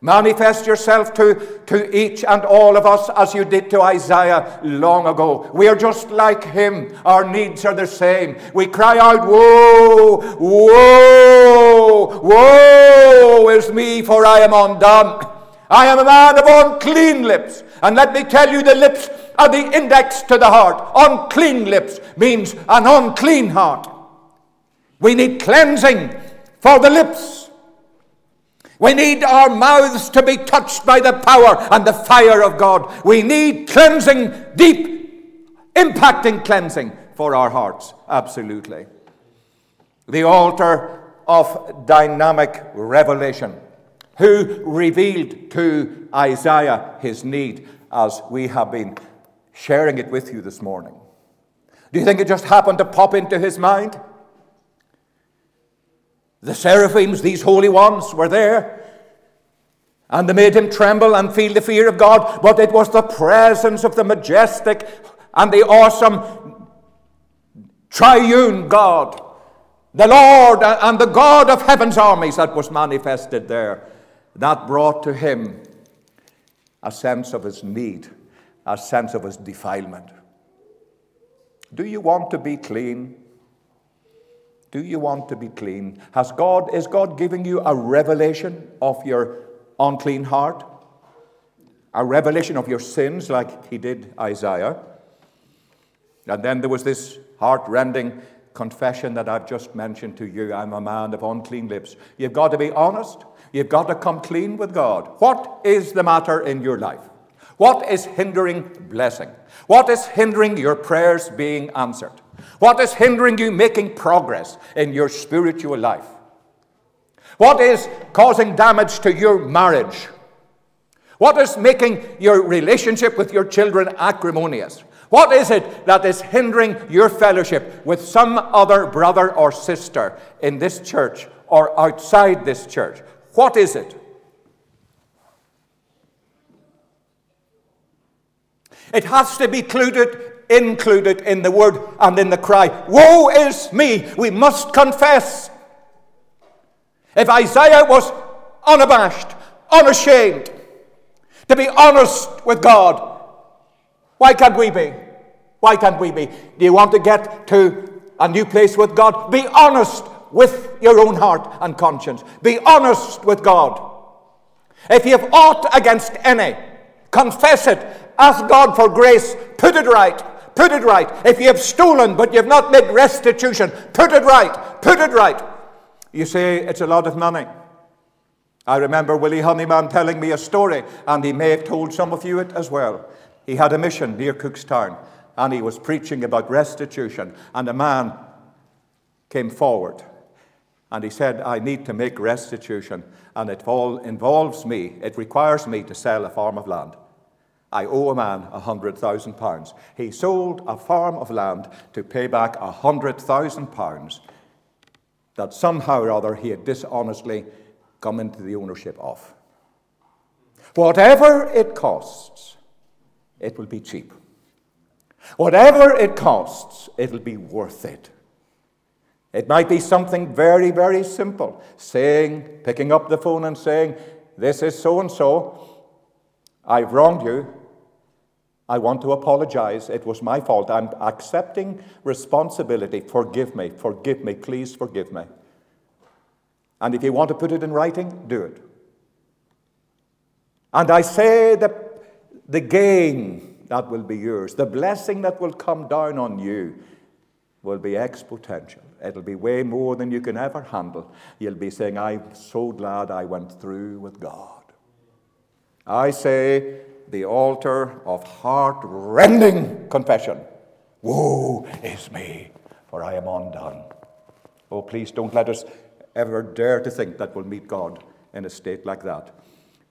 Manifest yourself to, to each and all of us as you did to Isaiah long ago. We are just like him. Our needs are the same. We cry out, Woe, woe, woe is me, for I am undone. I am a man of unclean lips. And let me tell you, the lips are the index to the heart. Unclean lips means an unclean heart. We need cleansing for the lips. We need our mouths to be touched by the power and the fire of God. We need cleansing, deep, impacting cleansing for our hearts. Absolutely. The altar of dynamic revelation. Who revealed to Isaiah his need as we have been sharing it with you this morning? Do you think it just happened to pop into his mind? The seraphims, these holy ones, were there. And they made him tremble and feel the fear of God. But it was the presence of the majestic and the awesome triune God, the Lord and the God of heaven's armies that was manifested there. That brought to him a sense of his need, a sense of his defilement. Do you want to be clean? Do you want to be clean? Has God, is God giving you a revelation of your unclean heart? A revelation of your sins, like he did Isaiah? And then there was this heart rending confession that I've just mentioned to you. I'm a man of unclean lips. You've got to be honest. You've got to come clean with God. What is the matter in your life? What is hindering blessing? What is hindering your prayers being answered? What is hindering you making progress in your spiritual life? What is causing damage to your marriage? What is making your relationship with your children acrimonious? What is it that is hindering your fellowship with some other brother or sister in this church or outside this church? What is it? It has to be included included in the word and in the cry, Woe is me! We must confess. If Isaiah was unabashed, unashamed, to be honest with God, why can't we be? Why can't we be? Do you want to get to a new place with God? Be honest with your own heart and conscience. Be honest with God. If you have aught against any, confess it. Ask God for grace. Put it right. Put it right. If you have stolen but you have not made restitution, put it right. Put it right. You say it's a lot of money. I remember Willie Honeyman telling me a story, and he may have told some of you it as well. He had a mission near Cookstown, and he was preaching about restitution, and a man came forward and he said, I need to make restitution, and it all involves me, it requires me to sell a farm of land. I owe a man a hundred thousand pounds. He sold a farm of land to pay back a hundred thousand pounds that somehow or other he had dishonestly come into the ownership of. Whatever it costs, it will be cheap. Whatever it costs, it'll be worth it. It might be something very, very simple saying, picking up the phone and saying, This is so and so. I've wronged you. I want to apologize. It was my fault. I'm accepting responsibility. Forgive me. Forgive me. Please forgive me. And if you want to put it in writing, do it. And I say that the gain that will be yours, the blessing that will come down on you, will be exponential. It'll be way more than you can ever handle. You'll be saying, I'm so glad I went through with God. I say, the altar of heart rending confession. Woe is me, for I am undone. Oh, please don't let us ever dare to think that we'll meet God in a state like that.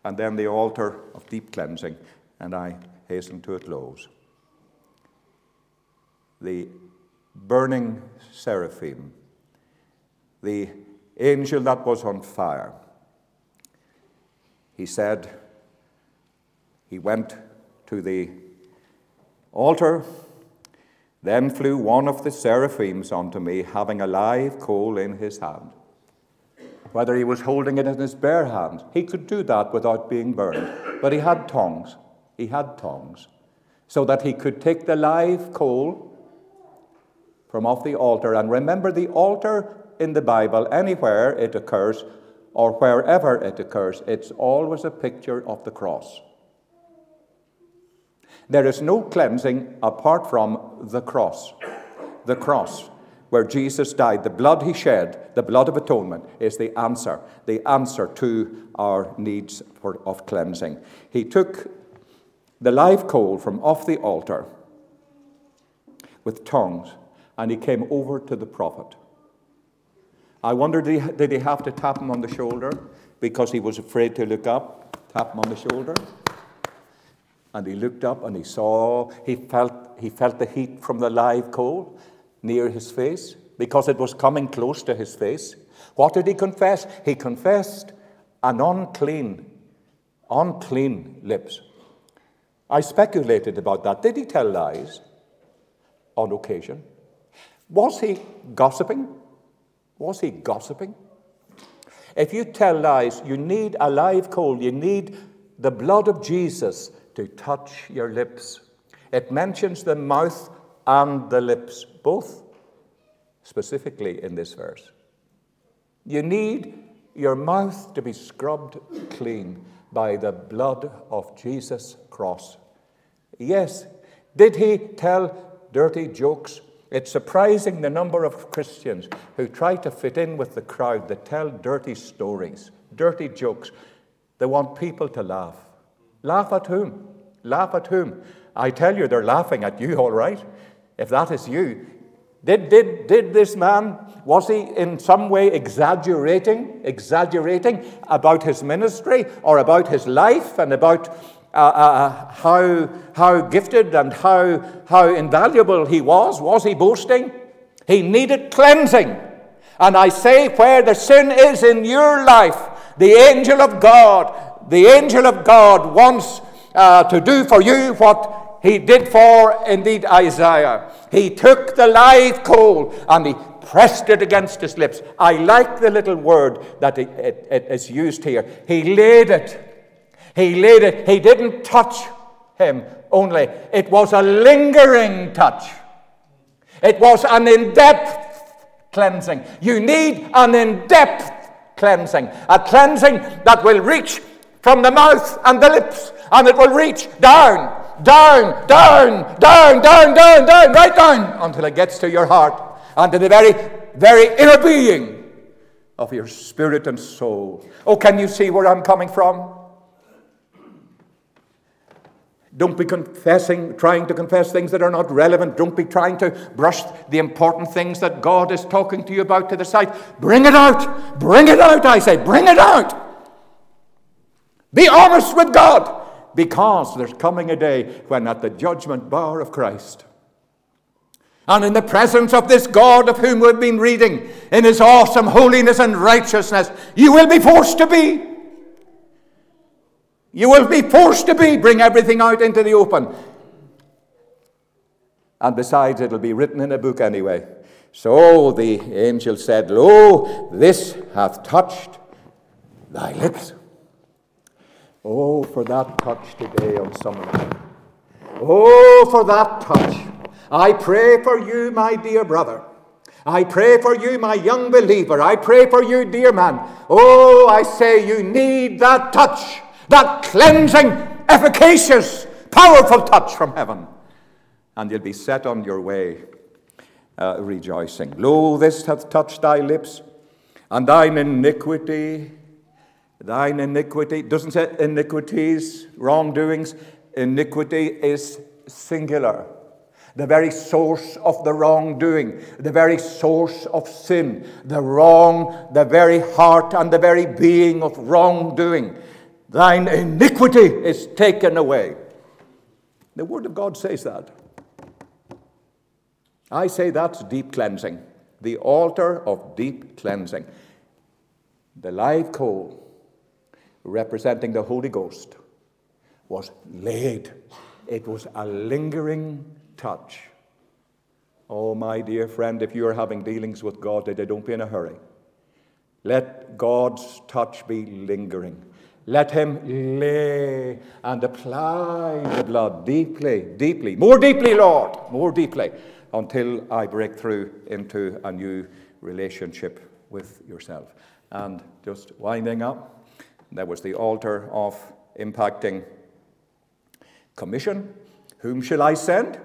And then the altar of deep cleansing, and I hasten to a close. The burning seraphim, the angel that was on fire, he said, he went to the altar. Then flew one of the seraphims unto me, having a live coal in his hand. whether he was holding it in his bare hand. He could do that without being burned. But he had tongs. He had tongs. So that he could take the live coal from off the altar. And remember, the altar in the Bible, anywhere it occurs or wherever it occurs, it's always a picture of the cross. There is no cleansing apart from the cross. The cross, where Jesus died, the blood he shed, the blood of atonement, is the answer, the answer to our needs for, of cleansing. He took the live coal from off the altar with tongs and he came over to the prophet. I wonder, did he, did he have to tap him on the shoulder because he was afraid to look up? Tap him on the shoulder? And he looked up and he saw, he felt, he felt the heat from the live coal near his face because it was coming close to his face. What did he confess? He confessed an unclean, unclean lips. I speculated about that. Did he tell lies on occasion? Was he gossiping? Was he gossiping? If you tell lies, you need a live coal. You need the blood of Jesus to touch your lips. It mentions the mouth and the lips, both specifically in this verse. You need your mouth to be scrubbed clean by the blood of Jesus' cross. Yes, did he tell dirty jokes? It's surprising the number of Christians who try to fit in with the crowd that tell dirty stories, dirty jokes. They want people to laugh. Laugh at whom? Laugh at whom? I tell you, they're laughing at you, all right. If that is you, did, did, did this man, was he in some way exaggerating, exaggerating about his ministry or about his life and about uh, uh, how, how gifted and how, how invaluable he was? Was he boasting? He needed cleansing. And I say, where the sin is in your life, the angel of God, the angel of God wants uh, to do for you what he did for, indeed, Isaiah. He took the live coal and he pressed it against his lips. I like the little word that it, it, it is used here. He laid it he laid it, he didn't touch him only, it was a lingering touch. It was an in depth cleansing. You need an in depth cleansing, a cleansing that will reach from the mouth and the lips, and it will reach down, down, down, down, down, down, down, right down until it gets to your heart and to the very, very inner being of your spirit and soul. Oh, can you see where I'm coming from? Don't be confessing, trying to confess things that are not relevant. Don't be trying to brush the important things that God is talking to you about to the side. Bring it out. Bring it out, I say. Bring it out. Be honest with God. Because there's coming a day when at the judgment bar of Christ, and in the presence of this God of whom we've been reading, in his awesome holiness and righteousness, you will be forced to be. You will be forced to be, bring everything out into the open. And besides, it'll be written in a book anyway. So the angel said, Lo, this hath touched thy lips. Oh, for that touch today on some of them. Oh, for that touch. I pray for you, my dear brother. I pray for you, my young believer. I pray for you, dear man. Oh, I say you need that touch that cleansing, efficacious, powerful touch from heaven. And you'll be set on your way uh, rejoicing. Lo, this hath touched thy lips, and thine iniquity, thine iniquity, doesn't say iniquities, wrongdoings, iniquity is singular. The very source of the wrongdoing, the very source of sin, the wrong, the very heart and the very being of wrongdoing thine iniquity is taken away. The Word of God says that. I say that's deep cleansing, the altar of deep cleansing. The live coal, representing the Holy Ghost, was laid. It was a lingering touch. Oh, my dear friend, if you are having dealings with God today, don't be in a hurry. Let God's touch be lingering. Let him lay and apply the blood deeply, deeply, more deeply, Lord, more deeply, until I break through into a new relationship with yourself. And just winding up, there was the altar of impacting commission. Whom shall I send?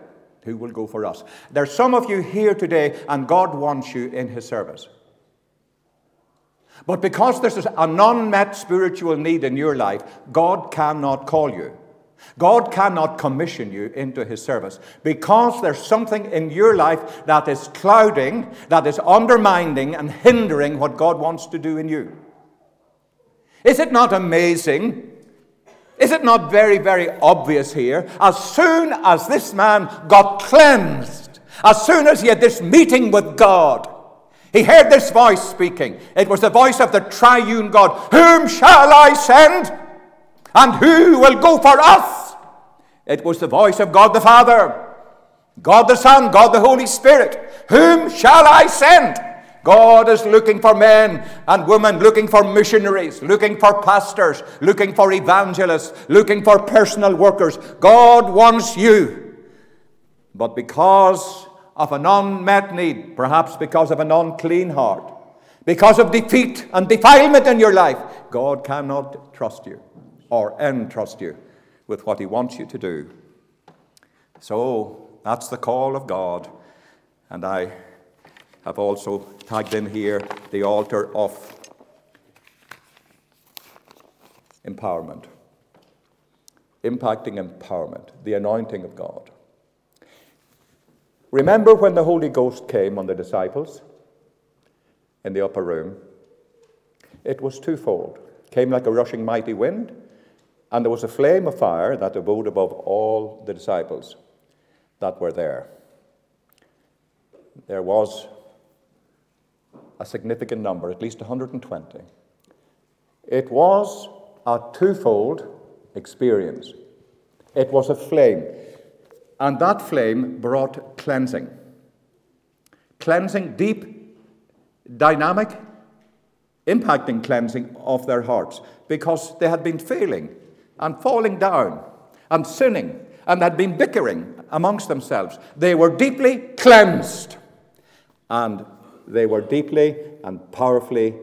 Who will go for us? There's some of you here today, and God wants you in His service. But because there's an unmet spiritual need in your life, God cannot call you. God cannot commission you into his service because there's something in your life that is clouding, that is undermining and hindering what God wants to do in you. Is it not amazing? Is it not very, very obvious here? As soon as this man got cleansed, as soon as he had this meeting with God, he heard this voice speaking. It was the voice of the triune God. Whom shall I send? And who will go for us? It was the voice of God the Father, God the Son, God the Holy Spirit. Whom shall I send? God is looking for men and women, looking for missionaries, looking for pastors, looking for evangelists, looking for personal workers. God wants you. But because of an unmet need, perhaps because of an unclean heart, because of defeat and defilement in your life, God cannot trust you or entrust you with what He wants you to do. So that's the call of God. And I have also tagged in here the altar of empowerment, impacting empowerment, the anointing of God. Remember when the Holy Ghost came on the disciples in the upper room? It was twofold. came like a rushing mighty wind, and there was a flame of fire that abode above all the disciples that were there. There was a significant number, at least 120. It was a twofold experience. It was a flame, and that flame brought cleansing. Cleansing, deep, dynamic, impacting cleansing of their hearts because they had been failing and falling down and sinning and had been bickering amongst themselves. They were deeply cleansed and they were deeply and powerfully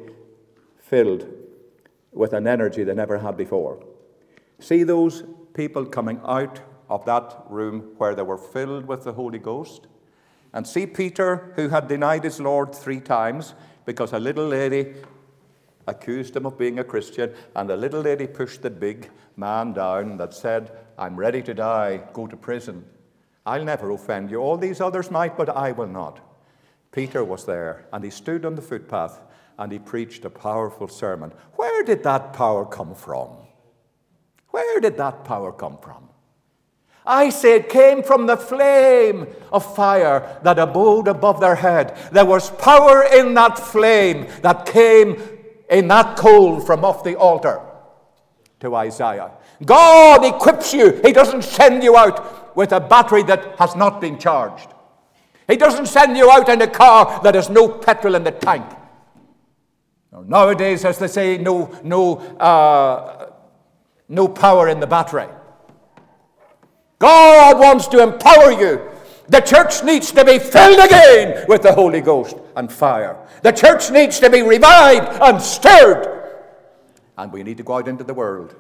filled with an energy they never had before. See those people coming out of that room where they were filled with the Holy Ghost? And see Peter, who had denied his Lord three times because a little lady accused him of being a Christian, and the little lady pushed the big man down that said, I'm ready to die, go to prison. I'll never offend you. All these others might, but I will not. Peter was there, and he stood on the footpath and he preached a powerful sermon. Where did that power come from? Where did that power come from? I say it came from the flame of fire that abode above their head. There was power in that flame that came in that coal from off the altar to Isaiah. God equips you, He doesn't send you out with a battery that has not been charged. He doesn't send you out in a car that has no petrol in the tank. Nowadays, as they say, no, no, uh, no power in the battery. God wants to empower you. The church needs to be filled again with the Holy Ghost and fire. The church needs to be revived and stirred. And we need to go out into the world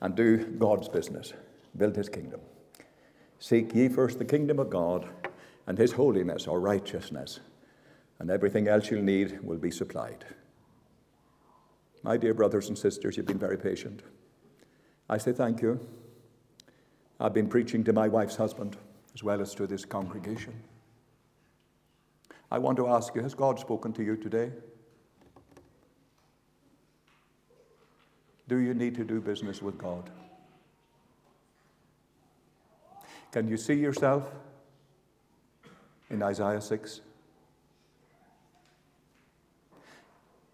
and do God's business, build His kingdom. Seek ye first the kingdom of God and His holiness or righteousness, and everything else you'll need will be supplied. My dear brothers and sisters, you've been very patient. I say thank you. I've been preaching to my wife's husband as well as to this congregation. I want to ask you has God spoken to you today? Do you need to do business with God? Can you see yourself in Isaiah 6?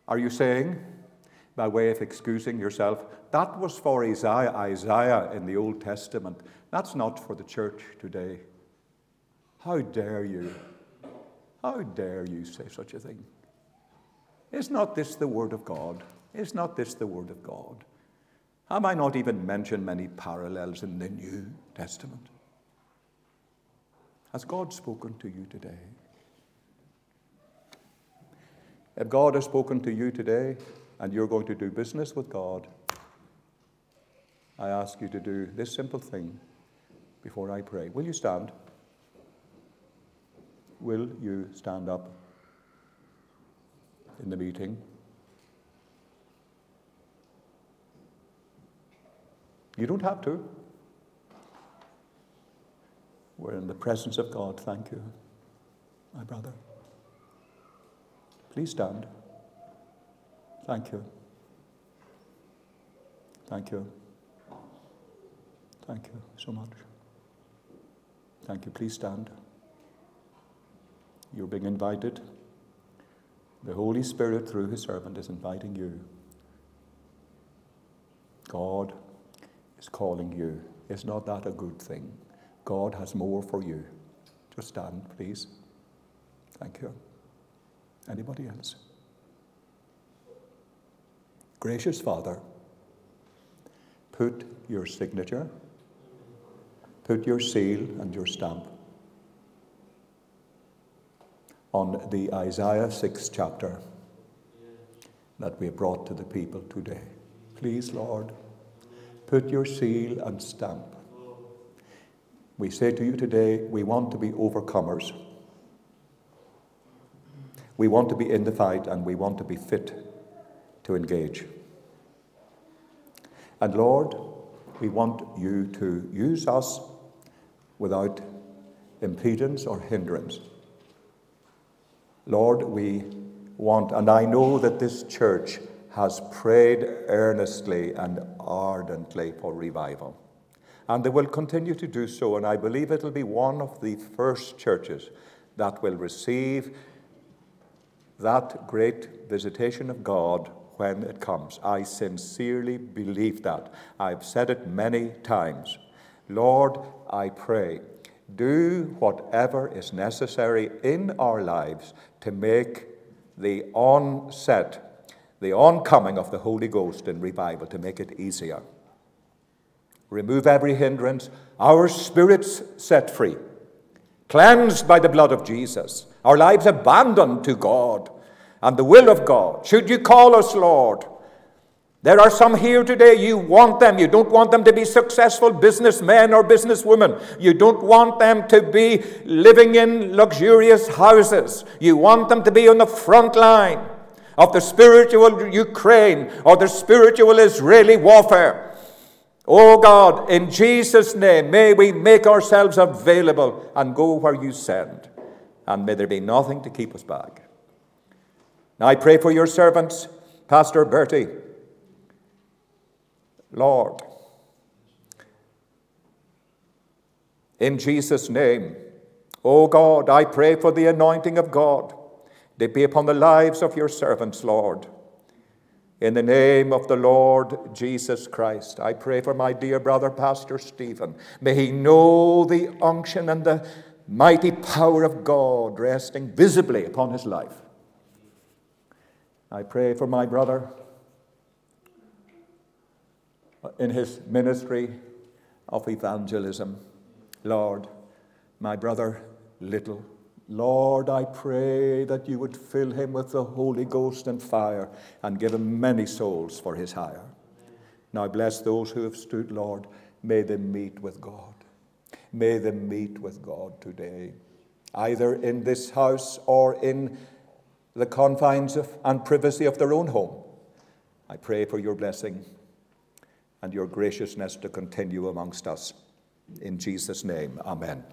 Are you saying, by way of excusing yourself, that was for Isaiah, Isaiah in the Old Testament? That's not for the church today. How dare you? How dare you say such a thing? Is not this the Word of God? Is not this the Word of God? Have I not even mentioned many parallels in the New Testament? Has God spoken to you today? If God has spoken to you today and you're going to do business with God, I ask you to do this simple thing before I pray. Will you stand? Will you stand up in the meeting? You don't have to. We're in the presence of God. Thank you, my brother. Please stand. Thank you. Thank you. Thank you so much. Thank you. Please stand. You're being invited. The Holy Spirit, through His servant, is inviting you. God is calling you. Is not that a good thing? God has more for you. Just stand, please. Thank you. Anybody else? Gracious Father, put your signature, put your seal and your stamp on the Isaiah 6 chapter that we have brought to the people today. Please, Lord, put your seal and stamp. We say to you today, we want to be overcomers. We want to be in the fight and we want to be fit to engage. And Lord, we want you to use us without impedance or hindrance. Lord, we want, and I know that this church has prayed earnestly and ardently for revival. And they will continue to do so, and I believe it'll be one of the first churches that will receive that great visitation of God when it comes. I sincerely believe that. I've said it many times. Lord, I pray, do whatever is necessary in our lives to make the onset, the oncoming of the Holy Ghost in revival, to make it easier. Remove every hindrance, our spirits set free, cleansed by the blood of Jesus our lives abandoned to God and the will of God. Should you call us Lord? There are some here today, you want them. You don't want them to be successful businessmen or businesswomen. You don't want them to be living in luxurious houses. You want them to be on the front line of the spiritual Ukraine or the spiritual Israeli warfare. Oh God, in Jesus' name, may we make ourselves available and go where you send and may there be nothing to keep us back. Now I pray for your servants, Pastor Bertie. Lord, in Jesus' name, O oh God, I pray for the anointing of God to be upon the lives of your servants, Lord. In the name of the Lord Jesus Christ, I pray for my dear brother, Pastor Stephen. May he know the unction and the mighty power of God resting visibly upon his life. I pray for my brother in his ministry of evangelism. Lord, my brother Little, Lord, I pray that you would fill him with the Holy Ghost and fire and give him many souls for his hire. Now bless those who have stood, Lord. May them meet with God. May them meet with God today, either in this house or in the confines of, and privacy of their own home. I pray for your blessing and your graciousness to continue amongst us. In Jesus' name, amen.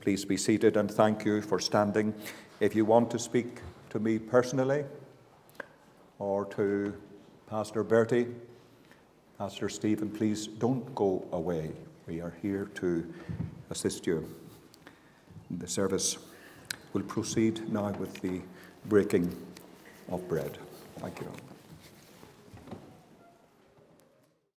Please be seated and thank you for standing. If you want to speak to me personally or to Pastor Bertie, Pastor Stephen, please don't go away. We are here to assist you. The service will proceed now with the breaking of bread. Thank you.